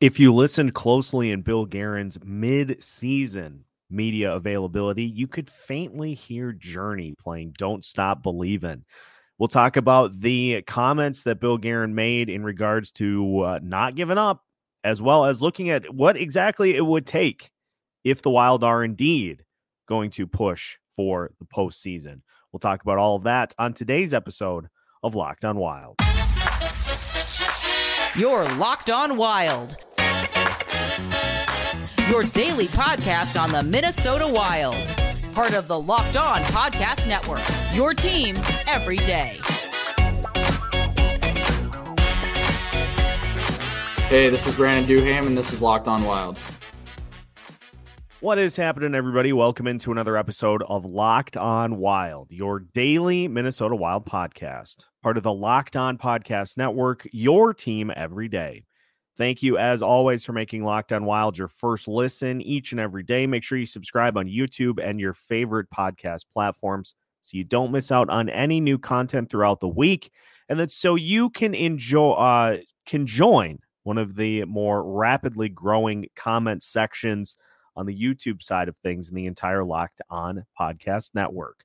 If you listened closely in Bill Guerin's mid-season media availability, you could faintly hear Journey playing Don't Stop Believin'. We'll talk about the comments that Bill Guerin made in regards to uh, not giving up, as well as looking at what exactly it would take if the Wild are indeed going to push for the postseason. We'll talk about all of that on today's episode of Locked on Wild. You're Locked on Wild. Your daily podcast on the Minnesota Wild. Part of the Locked On Podcast Network. Your team every day. Hey, this is Brandon Duham, and this is Locked On Wild. What is happening, everybody? Welcome into another episode of Locked On Wild, your daily Minnesota Wild podcast, part of the Locked On Podcast Network, your team every day. Thank you, as always, for making Locked On Wild your first listen each and every day. Make sure you subscribe on YouTube and your favorite podcast platforms so you don't miss out on any new content throughout the week, and that so you can enjoy uh, can join one of the more rapidly growing comment sections on the YouTube side of things in the entire Locked On Podcast Network.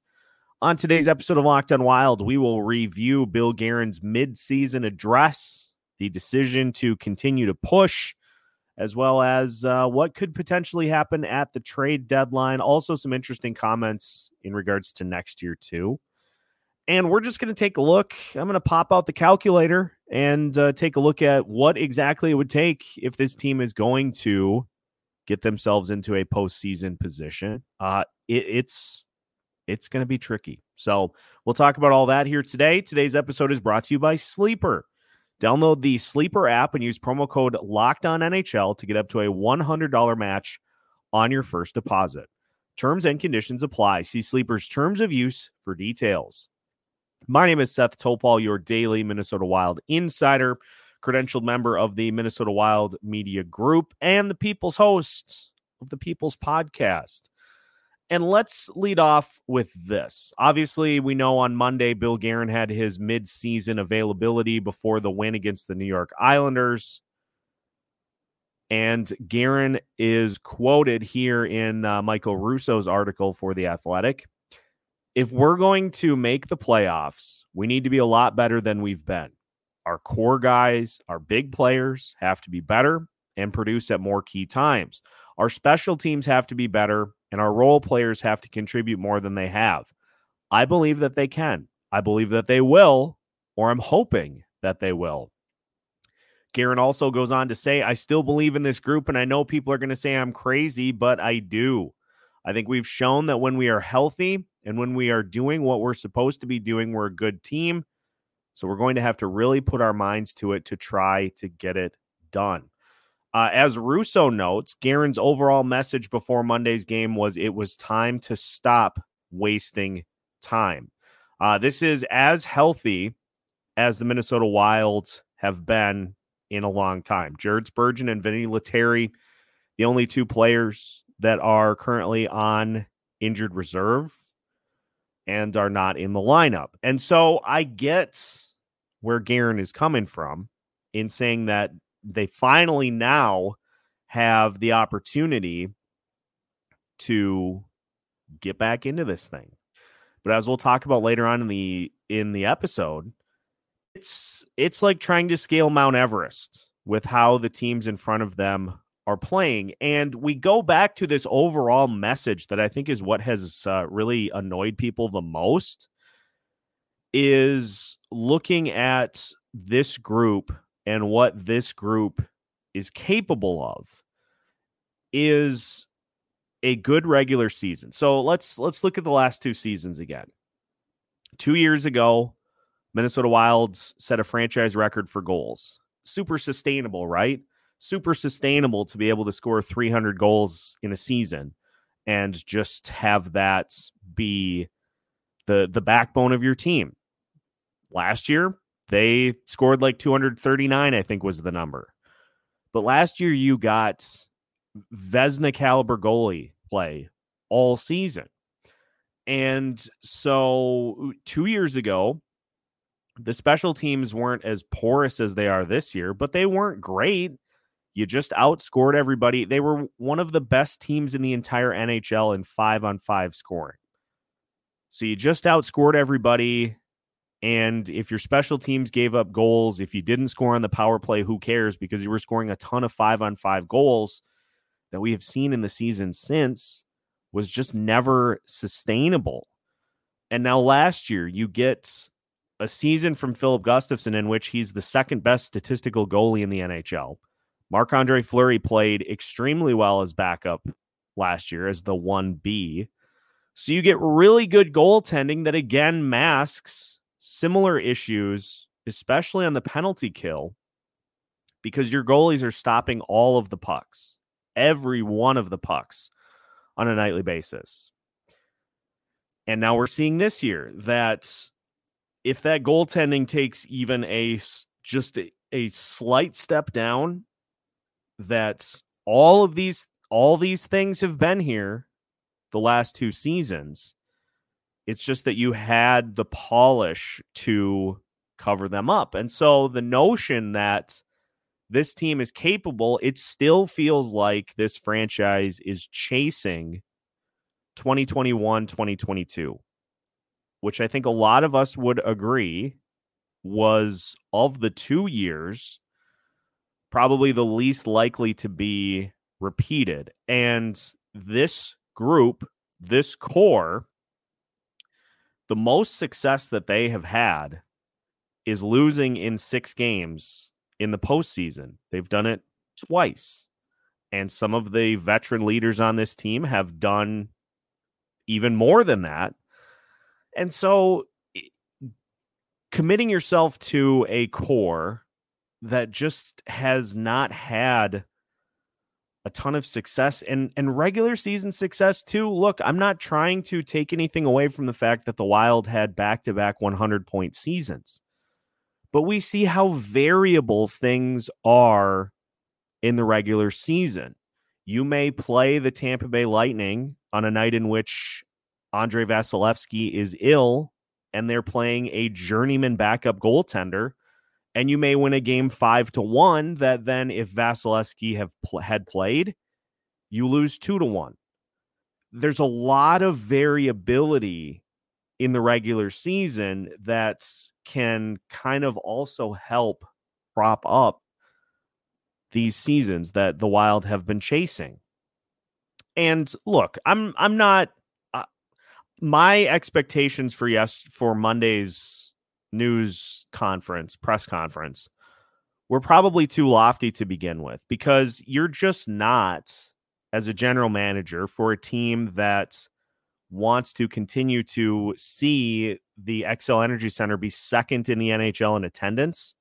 On today's episode of Locked On Wild, we will review Bill Guerin's midseason address, the decision to continue to push, as well as uh, what could potentially happen at the trade deadline. Also, some interesting comments in regards to next year, too. And we're just going to take a look. I'm going to pop out the calculator and uh, take a look at what exactly it would take if this team is going to get themselves into a postseason position. Uh, it, it's it's going to be tricky. So we'll talk about all that here today. Today's episode is brought to you by Sleeper. Download the Sleeper app and use promo code Locked On NHL to get up to a $100 match on your first deposit. Terms and conditions apply. See Sleeper's terms of use for details. My name is Seth Toupal, your daily Minnesota Wild insider credentialed member of the Minnesota Wild Media Group, and the People's host of the People's Podcast. And let's lead off with this. Obviously, we know on Monday, Bill Guerin had his midseason availability before the win against the New York Islanders. And Guerin is quoted here in uh, Michael Russo's article for The Athletic. If we're going to make the playoffs, we need to be a lot better than we've been. Our core guys, our big players have to be better and produce at more key times. Our special teams have to be better, and our role players have to contribute more than they have. I believe that they can. I believe that they will, or I'm hoping that they will. Guerin also goes on to say, I still believe in this group, and I know people are going to say I'm crazy, but I do. I think we've shown that when we are healthy and when we are doing what we're supposed to be doing, we're a good team. So we're going to have to really put our minds to it to try to get it done. Uh, as Russo notes, Guerin's overall message before Monday's game was it was time to stop wasting time. Uh, this is as healthy as the Minnesota Wilds have been in a long time. Jared Spurgeon and Vinni Lettieri, the only two players that are currently on injured reserve and are not in the lineup. And so I get where Guerin is coming from in saying that they finally now have the opportunity to get back into this thing. But as we'll talk about later on in the in the episode, it's it's like trying to scale Mount Everest with how the teams in front of them are playing. And we go back to this overall message that I think is what has uh, really annoyed people the most is looking at this group and what this group is capable of is a good regular season. So let's let's look at the last two seasons again. 2 years ago, Minnesota Wilds set a franchise record for goals. Super sustainable, right? Super sustainable to be able to score 300 goals in a season and just have that be the the backbone of your team last year they scored like 239 i think was the number but last year you got Vezina caliber goalie play all season and so 2 years ago the special teams weren't as porous as they are this year but they weren't great You just outscored everybody. They were one of the best teams in the entire NHL in five on five scoring. So you just outscored everybody. And if your special teams gave up goals, if you didn't score on the power play, who cares? Because you were scoring a ton of five on five goals that we have seen in the season since was just never sustainable. And now last year, you get a season from Filip Gustavsson in which he's the second best statistical goalie in the NHL. Marc Andre Fleury played extremely well as backup last year as the 1B. So you get really good goaltending that again masks similar issues, especially on the penalty kill, because your goalies are stopping all of the pucks, every one of the pucks on a nightly basis. And now we're seeing this year that if that goaltending takes even a just a, a slight step down, that all of these all these things have been here the last two seasons. It's just that you had the polish to cover them up. And so the notion that this team is capable, it still feels like this franchise is chasing 2021, 2022 which I think a lot of us would agree was of the two years, probably the least likely to be repeated. And this group, this core, the most success that they have had is losing in six games in the postseason. They've done it twice. And some of the veteran leaders on this team have done even more than that. And so committing yourself to a core that just has not had a ton of success and and regular season success too. Look, I'm not trying to take anything away from the fact that the Wild had back-to-back 100 point seasons. But we see how variable things are in the regular season. You may play the Tampa Bay Lightning on a night in which Andre Vasilevskiy is ill and they're playing a journeyman backup goaltender, and you may win a game five to one. That then, if Vasilevskiy have pl- had played, you lose two to one. There's a lot of variability in the regular season that can kind of also help prop up these seasons that the Wild have been chasing. And look, I'm I'm not uh, my expectations for yes for Monday's news conference, press conference, were probably too lofty to begin with because you're just not as a general manager for a team that wants to continue to see the Xcel Energy Center be second in the NHL in attendance.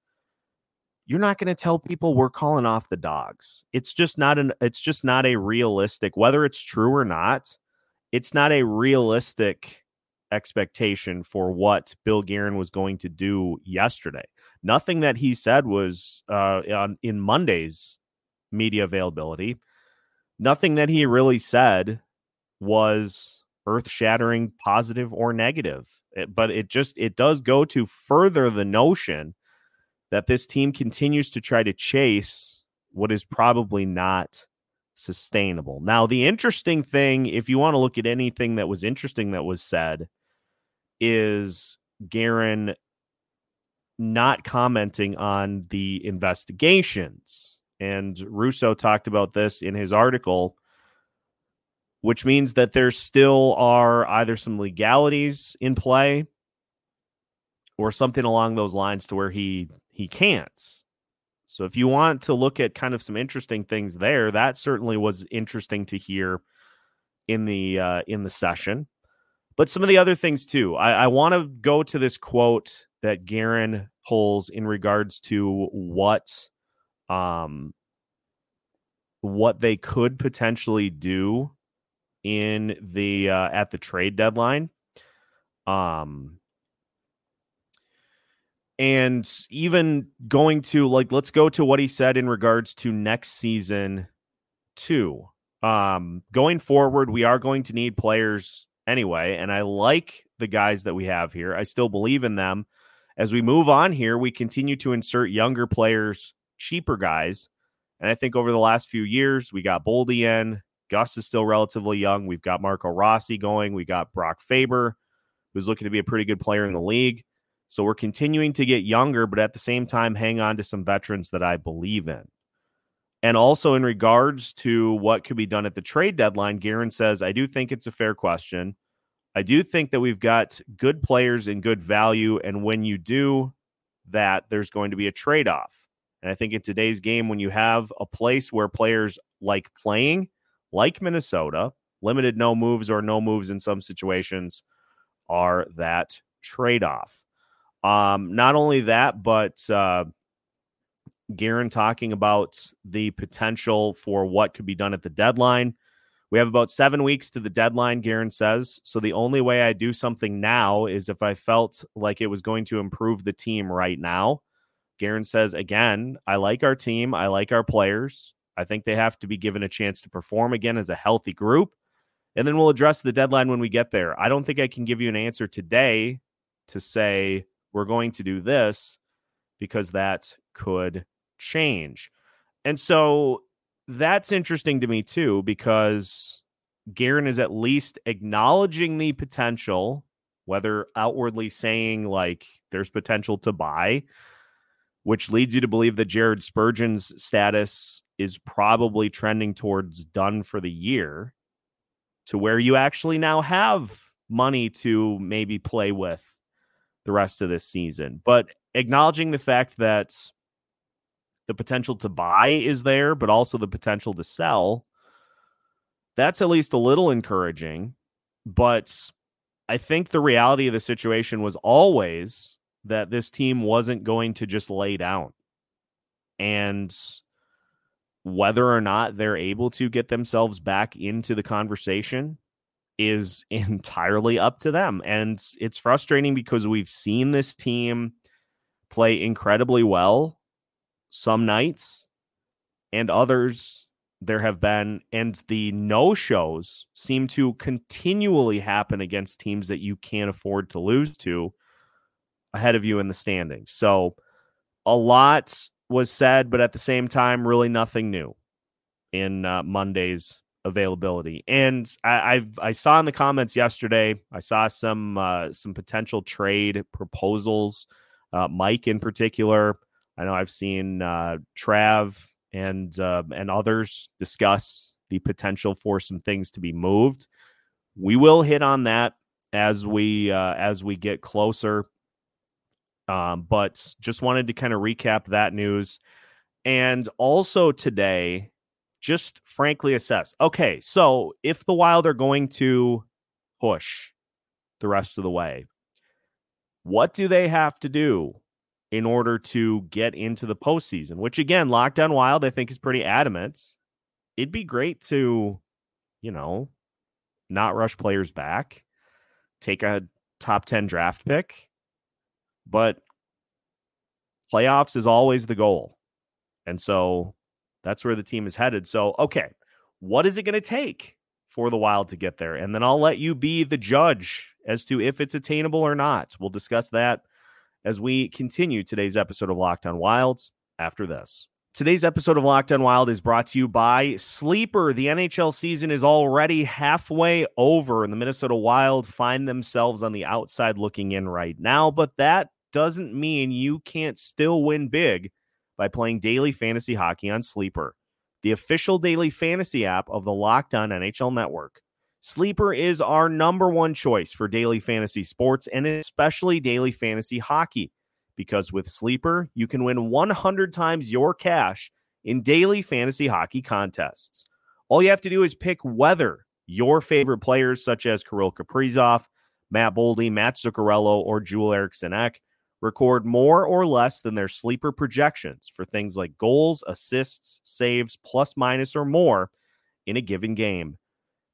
You're not going to tell people we're calling off the dogs. It's just not an it's just not a realistic whether it's true or not it's not a realistic expectation for what Bill Guerin was going to do yesterday. Nothing that he said was uh, on, in Monday's media availability. Nothing that he really said was earth-shattering, positive or negative. It, eh, but it just it does go to further the notion that this team continues to try to chase what is probably not sustainable. Now, the interesting thing, if you want to look at anything that was interesting that was said, is Guerin not commenting on the investigations. And Russo talked about this in his article, which means that there still are either some legalities in play or something along those lines to where he he can't so if you want to look at kind of some interesting things there, that certainly was interesting to hear in the uh, in the session. But some of the other things too. I, I want to go to this quote that Guerin pulls in regards to what um what they could potentially do in the uh, at the trade deadline. Um and even going to like let's go to what he said in regards to next season too um going forward we are going to need players anyway and i like the guys that we have here i still believe in them as we move on here we continue to insert younger players cheaper guys And I think over the last few years, we got Boldy in. Gus is still relatively young. We've got Marco Rossi going. We got Brock Faber, who's looking to be a pretty good player in the league. So we're continuing to get younger, but at the same time, hang on to some veterans that I believe in. And also in regards to what could be done at the trade deadline, Guerin says, I do think it's a fair question. I do think that we've got good players and good value. And when you do that, there's going to be a trade off. And I think in today's game, when you have a place where players like playing, like Minnesota, limited no moves or no moves in some situations, are that trade off. Um, not only that, but uh, Guerin talking about the potential for what could be done at the deadline. We have about seven weeks to the deadline, Guerin says. So the only way I do something now is if I felt like it was going to improve the team right now. Guerin says, again, I like our team. I like our players. I think they have to be given a chance to perform again as a healthy group. And then we'll address the deadline when we get there. I don't think I can give you an answer today to say we're going to do this because that could change. And so that's interesting to me too, because Guerin is at least acknowledging the potential, whether outwardly saying like there's potential to buy, which leads you to believe that Jared Spurgeon's status is probably trending towards done for the year, to where you actually now have money to maybe play with the rest of this season. But acknowledging the fact that the potential to buy is there, but also the potential to sell. That's at least a little encouraging. But I think the reality of the situation was always that this team wasn't going to just lay down. And whether or not they're able to get themselves back into the conversation is entirely up to them. And it's frustrating because we've seen this team play incredibly well some nights and others there have been and the no shows seem to continually happen against teams that you can't afford to lose to ahead of you in the standings. So a lot was said, but at the same time, really nothing new in uh, Monday's availability. And I, I've I saw in the comments yesterday, I saw some uh, some potential trade proposals. Uh, Mike in particular I know I've seen uh, Trav and uh, and others discuss the potential for some things to be moved. We will hit on that as we uh, as we get closer. Um, but just wanted to kind of recap that news, and also today, just frankly assess. Okay, so if the Wild are going to push the rest of the way, what do they have to do in order to get into the postseason, which again, Locked On Wild, I think is pretty adamant. It'd be great to, you know, not rush players back, take a top 10 draft pick, but playoffs is always the goal. And so that's where the team is headed. So, okay, what is it going to take for the Wild to get there? And then I'll let you be the judge as to if it's attainable or not. We'll discuss that as we continue today's episode of Locked On Wilds after this. Today's episode of Locked On Wild is brought to you by Sleeper. The NHL season is already halfway over, and the Minnesota Wild find themselves on the outside looking in right now. But that doesn't mean you can't still win big by playing daily fantasy hockey on Sleeper, the official daily fantasy app of the Locked On NHL Network. Sleeper is our number one choice for daily fantasy sports and especially daily fantasy hockey. Because with Sleeper, you can win 100 times your cash in daily fantasy hockey contests. All you have to do is pick whether your favorite players, such as Kirill Kaprizov, Matt Boldy, Matt Zuccarello, or Joel Eriksson Ek, record more or less than their sleeper projections for things like goals, assists, saves, plus minus, or more in a given game.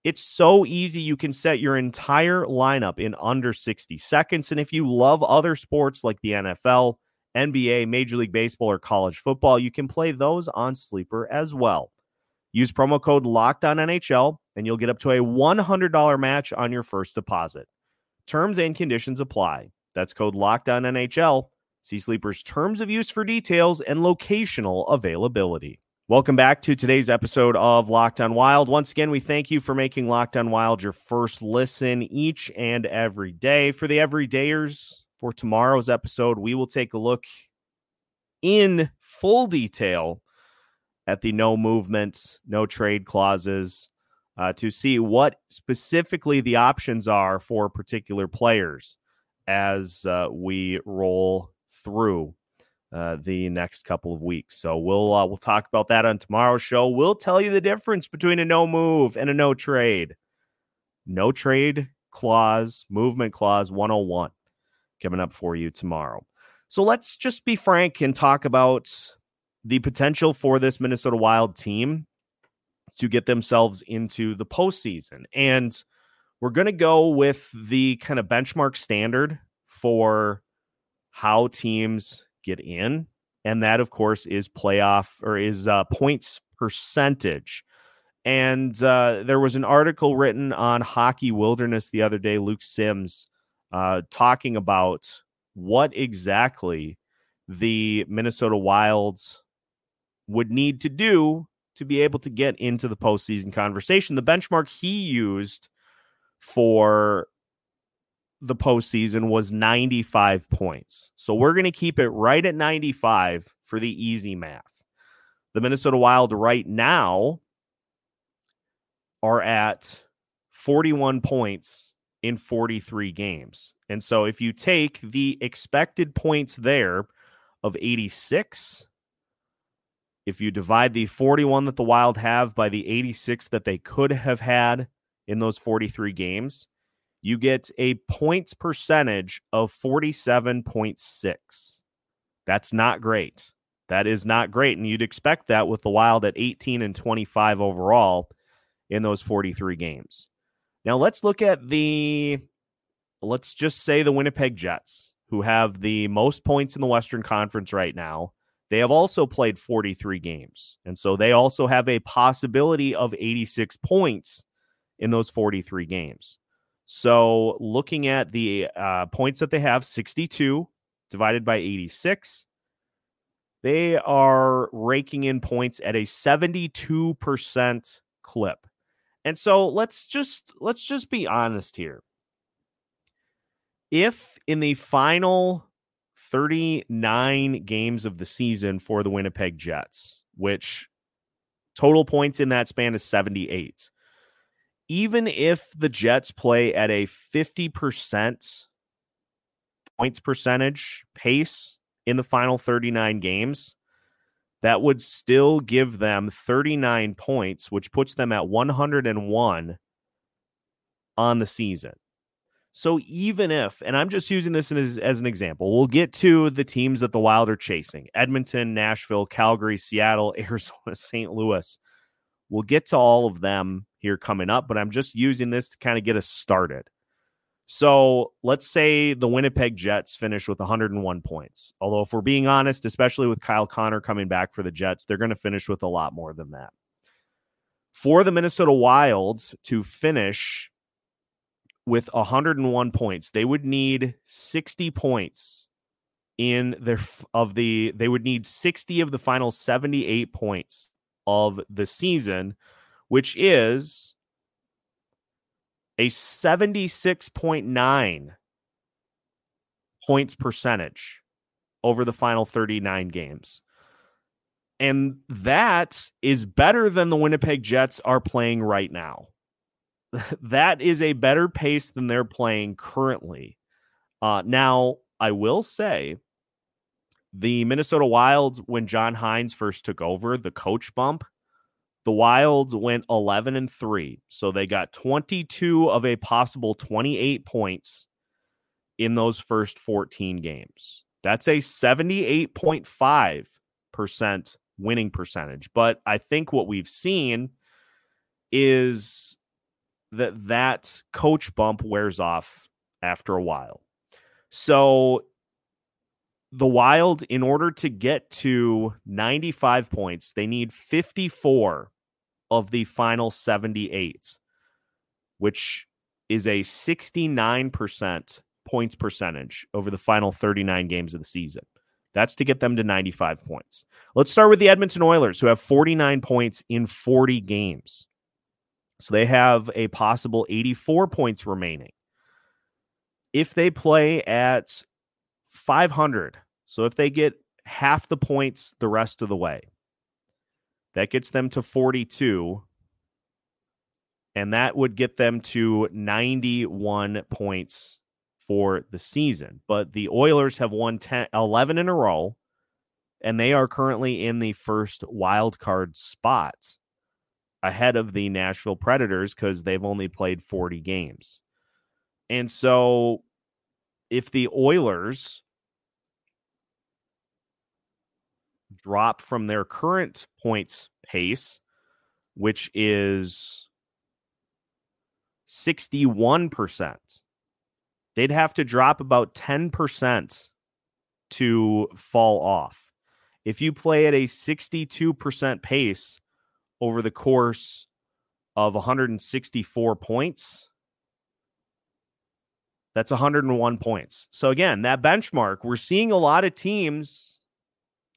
It's so easy. You can set your entire lineup in under 60 seconds. And if you love other sports like the NFL, NBA, Major League Baseball, or college football, you can play those on Sleeper as well. Use promo code Locked On NHL, and you'll get up to a $100 match on your first deposit. Terms and conditions apply. That's code Locked On NHL. See Sleeper's terms of use for details and locational availability. Welcome back to today's episode of Locked on Wild. Once again, we thank you for making Locked on Wild your first listen each and every day. For the everydayers, for tomorrow's episode, we will take a look in full detail at the no movement, no trade clauses uh, to see what specifically the options are for particular players as uh, we roll through uh, the next couple of weeks. So we'll uh, we'll talk about that on tomorrow's show. We'll tell you the difference between a no move and a no trade. No trade clause, movement clause 101 coming up for you tomorrow. So let's just be frank and talk about the potential for this Minnesota Wild team to get themselves into the postseason. And we're going to go with the kind of benchmark standard for how teams get in. And that, of course, is playoff or is uh, points percentage. And uh, there was an article written on Hockey Wilderness the other day, Luke Sims, uh, talking about what exactly the Minnesota Wilds would need to do to be able to get into the postseason conversation. The benchmark he used for the postseason was 95 points. So we're going to keep it right at 95 for the easy math. The Minnesota Wild right now are at 41 points in 43 games. And so if you take the expected points there of 86, if you divide the 41 that the Wild have by the 86 that they could have had in those 43 games, you get a points percentage of 47.6. That's not great. That is not great. And you'd expect that with the Wild at 18 and 25 overall in those 43 games. Now let's look at the, let's just say the Winnipeg Jets, who have the most points in the Western Conference right now. They have also played 43 games. And so they also have a possibility of 86 points in those 43 games. So looking at the uh, points that they have, 62 divided by 86, they are raking in points at a 72% clip. And so let's just let's just be honest here. If in the final 39 games of the season for the Winnipeg Jets, which total points in that span is 78 even if the Jets play at a 50% points percentage pace in the final 39 games, that would still give them 39 points, which puts them at 101 on the season. So even if, and I'm just using this as, as an example, we'll get to the teams that the Wild are chasing Edmonton, Nashville, Calgary, Seattle, Arizona, St. Louis. We'll get to all of them here coming up, but I'm just using this to kind of get us started. So let's say the Winnipeg Jets finish with 101 points. Although, if we're being honest, especially with Kyle Connor coming back for the Jets, they're going to finish with a lot more than that. For the Minnesota Wilds to finish with 101 points, they would need 60 points in their of the they would need 60 of the final 78 points of the season which is a 76.9 points percentage over the final 39 games. And that is better than the Winnipeg Jets are playing right now. that is a better pace than they're playing currently. Uh, now, I will say the Minnesota Wilds, when John Hynes first took over, the coach bump, the Wilds went 11 and 3. So they got 22 of a possible 28 points in those first 14 games. That's a 78.5% winning percentage. But I think what we've seen is that that coach bump wears off after a while. So the Wild, in order to get to 95 points, they need 54 of the final 78, which is a 69% points percentage over the final 39 games of the season. That's to get them to 95 points. Let's start with the Edmonton Oilers, who have 49 points in 40 games. So they have a possible 84 points remaining. If they play at 500, so if they get half the points the rest of the way, that gets them to 42. And that would get them to 91 points for the season. But the Oilers have won 10, 11 in a row, and they are currently in the first wild card spot ahead of the Nashville Predators because they've only played 40 games. And so if the Oilers drop from their current points pace, which is 61%, they'd have to drop about 10% to fall off. If you play at a 62% pace over the course of 164 points, that's 101 points. So, again, that benchmark, we're seeing a lot of teams,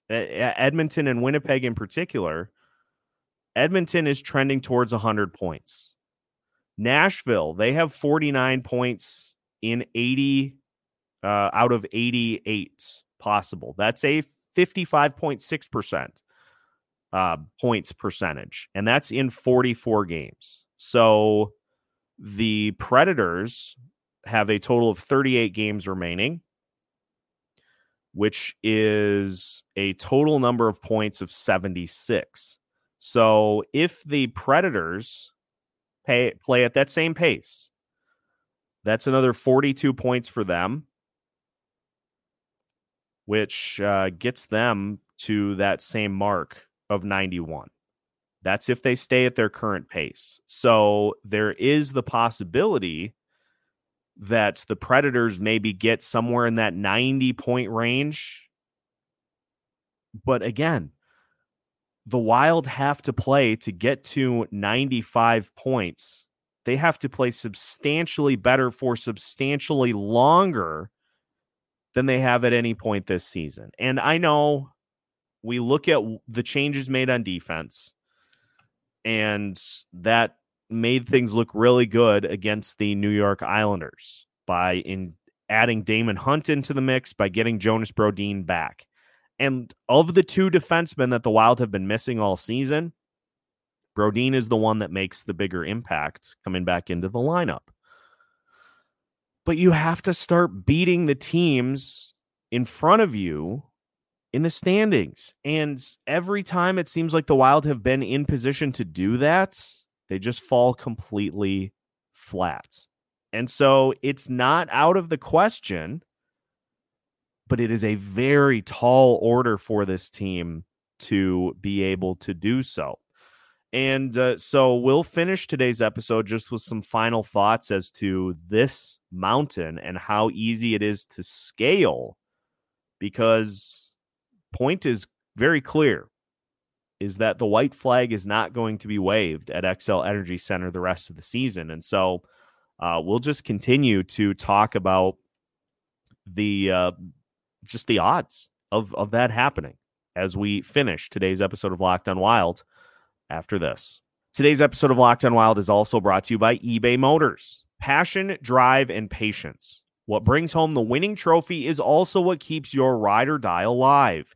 Edmonton and Winnipeg in particular. Edmonton is trending towards 100 points. Nashville, they have 49 points in 80 uh, out of 88 possible. That's a 55.6% uh, points percentage, and that's in 44 games. So the Predators have a total of 38 games remaining, which is a total number of points of 76. So if the Predators pay, play at that same pace, that's another 42 points for them, which uh, gets them to that same mark of 91. That's if they stay at their current pace. So there is the possibility that the Predators maybe get somewhere in that 90 point range. But again, the Wild have to play to get to 95 points they have to play substantially better for substantially longer than they have at any point this season. And I know we look at the changes made on defense, and that made things look really good against the New York Islanders by in adding Daemon Hunt into the mix by getting Jonas Brodin back. And of the two defensemen that the Wild have been missing all season, Brodin is the one that makes the bigger impact coming back into the lineup. But you have to start beating the teams in front of you in the standings. And every time it seems like the Wild have been in position to do that, they just fall completely flat. And so it's not out of the question, but it is a very tall order for this team to be able to do so. And uh, so we'll finish today's episode just with some final thoughts as to this mountain and how easy it is to scale because point is very clear is that the white flag is not going to be waved at Xcel Energy Center the rest of the season. And so uh, we'll just continue to talk about the uh, just the odds of, of that happening as we finish today's episode of Locked on Wild after this. Today's episode of Locked on Wild is also brought to you by eBay Motors. Passion, drive, and patience. What brings home the winning trophy is also what keeps your ride or die alive.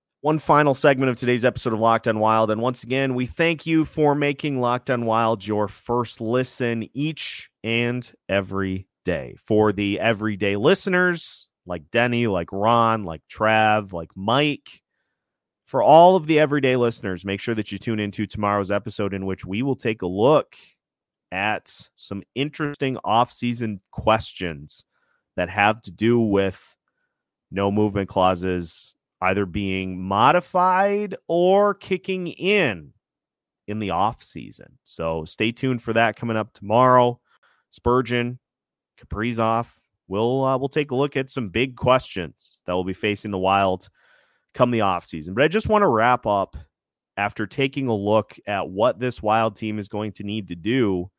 One final segment of today's episode of Locked on Wild. And once again, we thank you for making Locked on Wild your first listen each and every day. For the everyday listeners like Denny, like Ron, like Trav, like Mike, for all of the everyday listeners, make sure that you tune into tomorrow's episode in which we will take a look at some interesting off-season questions that have to do with no movement clauses either being modified or kicking in in the off season. So stay tuned for that coming up tomorrow. Spurgeon, Kaprizov, we'll uh, we'll take a look at some big questions that will be facing the Wild come the off season. But I just want to wrap up after taking a look at what this Wild team is going to need to do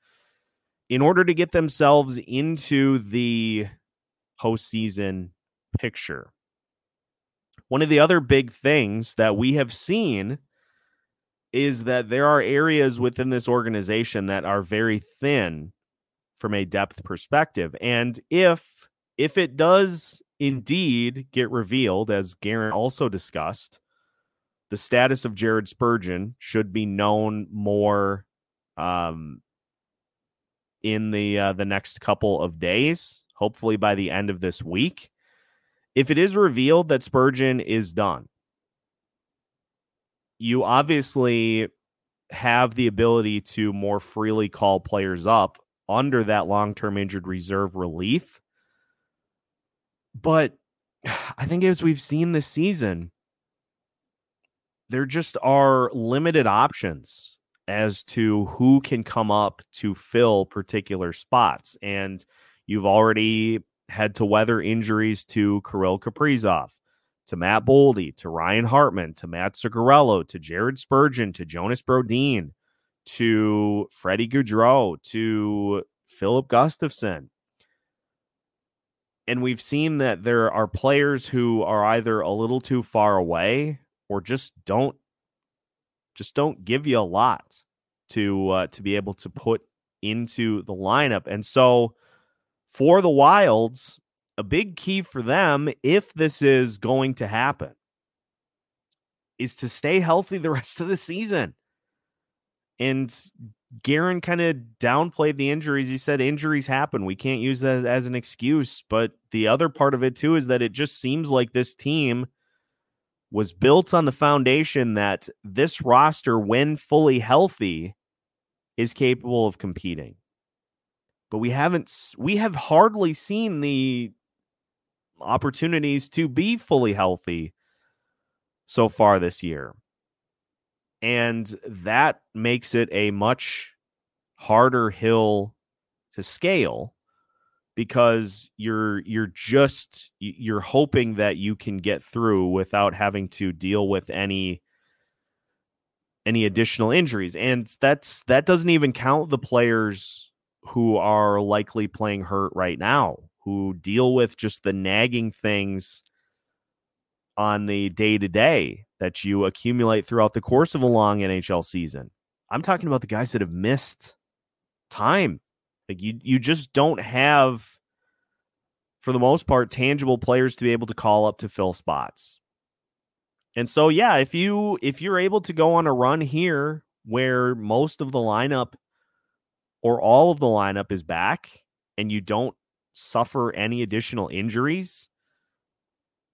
in order to get themselves into the postseason picture. One of the other big things that we have seen is that there are areas within this organization that are very thin from a depth perspective. And if if it does indeed get revealed, as Guerin also discussed, the status of Jared Spurgeon should be known more um, in the uh, the next couple of days, hopefully by the end of this week if it is revealed that Spurgeon is done, you obviously have the ability to more freely call players up under that long term injured reserve relief. But I think as we've seen this season, there just are limited options as to who can come up to fill particular spots. And you've already had to weather injuries to Kirill Kaprizov, to Matt Boldy, to Ryan Hartman, to Matt Zuccarello, to Jared Spurgeon, to Jonas Brodin, to Freddie Gaudreau, to Filip Gustavsson. And we've seen that there are players who are either a little too far away or just don't just don't give you a lot to uh, to be able to put into the lineup. And so for the Wilds, a big key for them, if this is going to happen, is to stay healthy the rest of the season. And Guerin kind of downplayed the injuries. He said injuries happen. We can't use that as an excuse. But the other part of it, too, is that it just seems like this team was built on the foundation that this roster, when fully healthy, is capable of competing but we haven't we have hardly seen the opportunities to be fully healthy so far this year. And that makes it a much harder hill to scale because you're you're just you're hoping that you can get through without having to deal with any any additional injuries and that's that doesn't even count the players who are likely playing hurt right now, who deal with just the nagging things on the day to day that you accumulate throughout the course of a long NHL season. I'm talking about the guys that have missed time. Like you you just don't have for the most part tangible players to be able to call up to fill spots. And so yeah, if you if you're able to go on a run here where most of the lineup or all of the lineup is back and you don't suffer any additional injuries,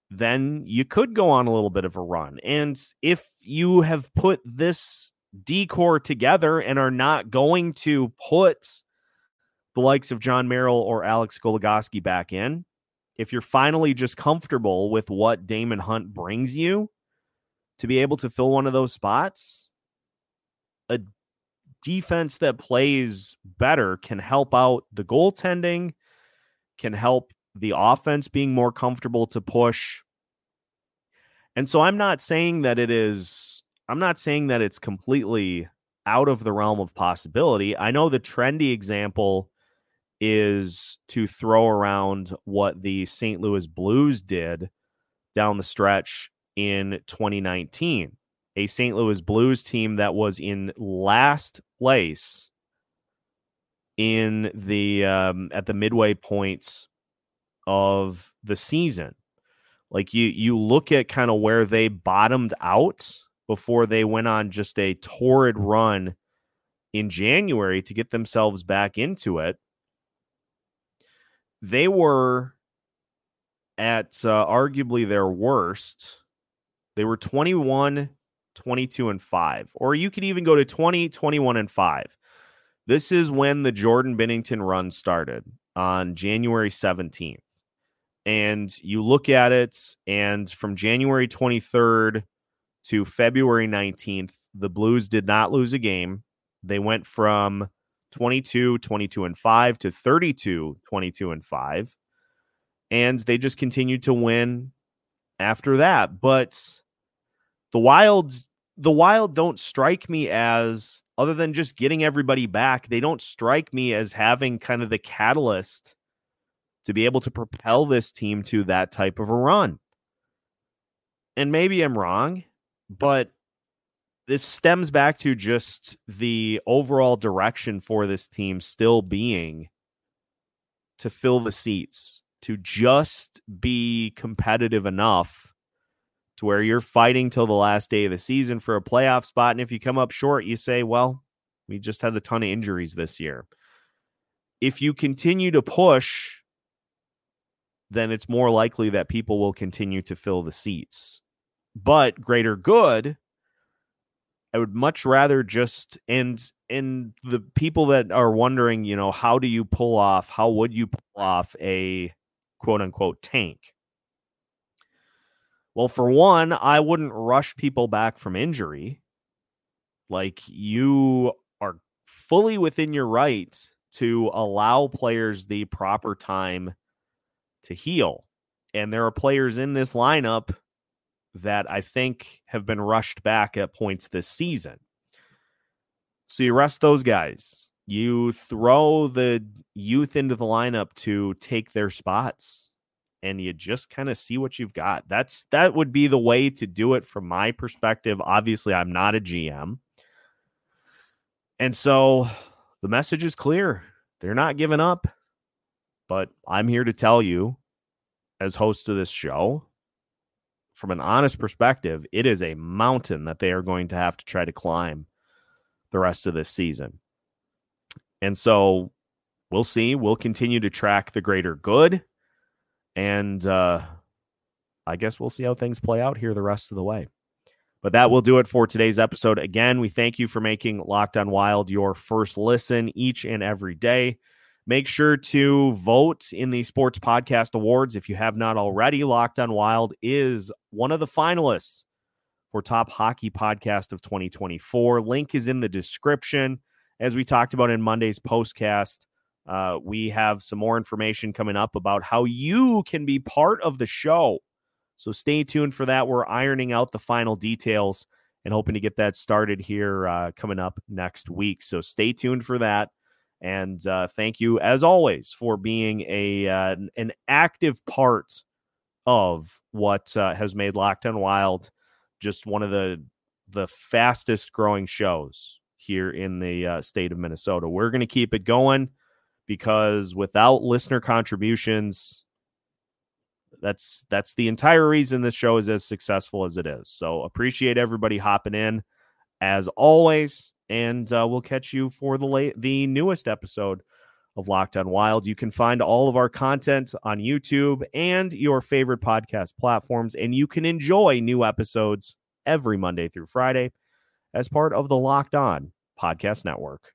then you could go on a little bit of a run. And if you have put this decor together and are not going to put the likes of Jon Merrill or Alex Goligoski back in, if you're finally just comfortable with what Daemon Hunt brings you to be able to fill one of those spots, defense that plays better can help out the goaltending, can help the offense being more comfortable to push. And so I'm not saying that it is, I'm not saying that it's completely out of the realm of possibility. I know the trendy example is to throw around what the St. Louis Blues did down the stretch in 2019 a St. Louis Blues team that was in last place in the um, at the midway points of the season. Like you you look at kind of where they bottomed out before they went on just a torrid run in January to get themselves back into it. They were at uh, arguably their worst. They were 21, 22, and 5. Or you could even go to 20, 21, and 5. This is when the Jordan Binnington run started on January 17th. And you look at it, and from January 23rd to February 19th, the Blues did not lose a game. They went from 22, 22 and 5 to 32, 22 and 5. And they just continued to win after that. But the Wilds the Wild don't strike me as other than just getting everybody back, they don't strike me as having kind of the catalyst to be able to propel this team to that type of a run. And maybe I'm wrong, but this stems back to just the overall direction for this team still being to fill the seats, to just be competitive enough to where you're fighting till the last day of the season for a playoff spot. And if you come up short, you say, well, we just had a ton of injuries this year. If you continue to push, then it's more likely that people will continue to fill the seats. But greater good I would much rather just and and the people that are wondering, you know, how do you pull off? How would you pull off a quote unquote tank? Well, for one, I wouldn't rush people back from injury. Like you are fully within your right to allow players the proper time to heal. And there are players in this lineup that I think have been rushed back at points this season. So you rest those guys. You throw the youth into the lineup to take their spots and you just kind of see what you've got. That's that would be the way to do it from my perspective. Obviously, I'm not a GM. And so the message is clear. They're not giving up. But I'm here to tell you as host of this show from an honest perspective, it is a mountain that they are going to have to try to climb the rest of this season. And so we'll see. We'll continue to track the greater good. And uh, I guess we'll see how things play out here the rest of the way. But that will do it for today's episode. Again, we thank you for making Locked on Wild your first listen each and every day. Make sure to vote in the Sports Podcast Awards if you have not already. Locked on Wild is one of the finalists for Top Hockey Podcast of 2024. Link is in the description. As we talked about in Monday's postcast, uh, we have some more information coming up about how you can be part of the show. So stay tuned for that. We're ironing out the final details and hoping to get that started here uh, coming up next week. So stay tuned for that. And uh, thank you, as always, for being a uh, an active part of what uh, has made Locked on Wild just one of the the fastest growing shows here in the uh, state of Minnesota. We're going to keep it going because without listener contributions, that's that's the entire reason this show is as successful as it is. So appreciate everybody hopping in as always and uh, we'll catch you for the late the newest episode of Locked on Wild. You can find all of our content on YouTube and your favorite podcast platforms, and you can enjoy new episodes every Monday through Friday as part of the Locked On Podcast Network.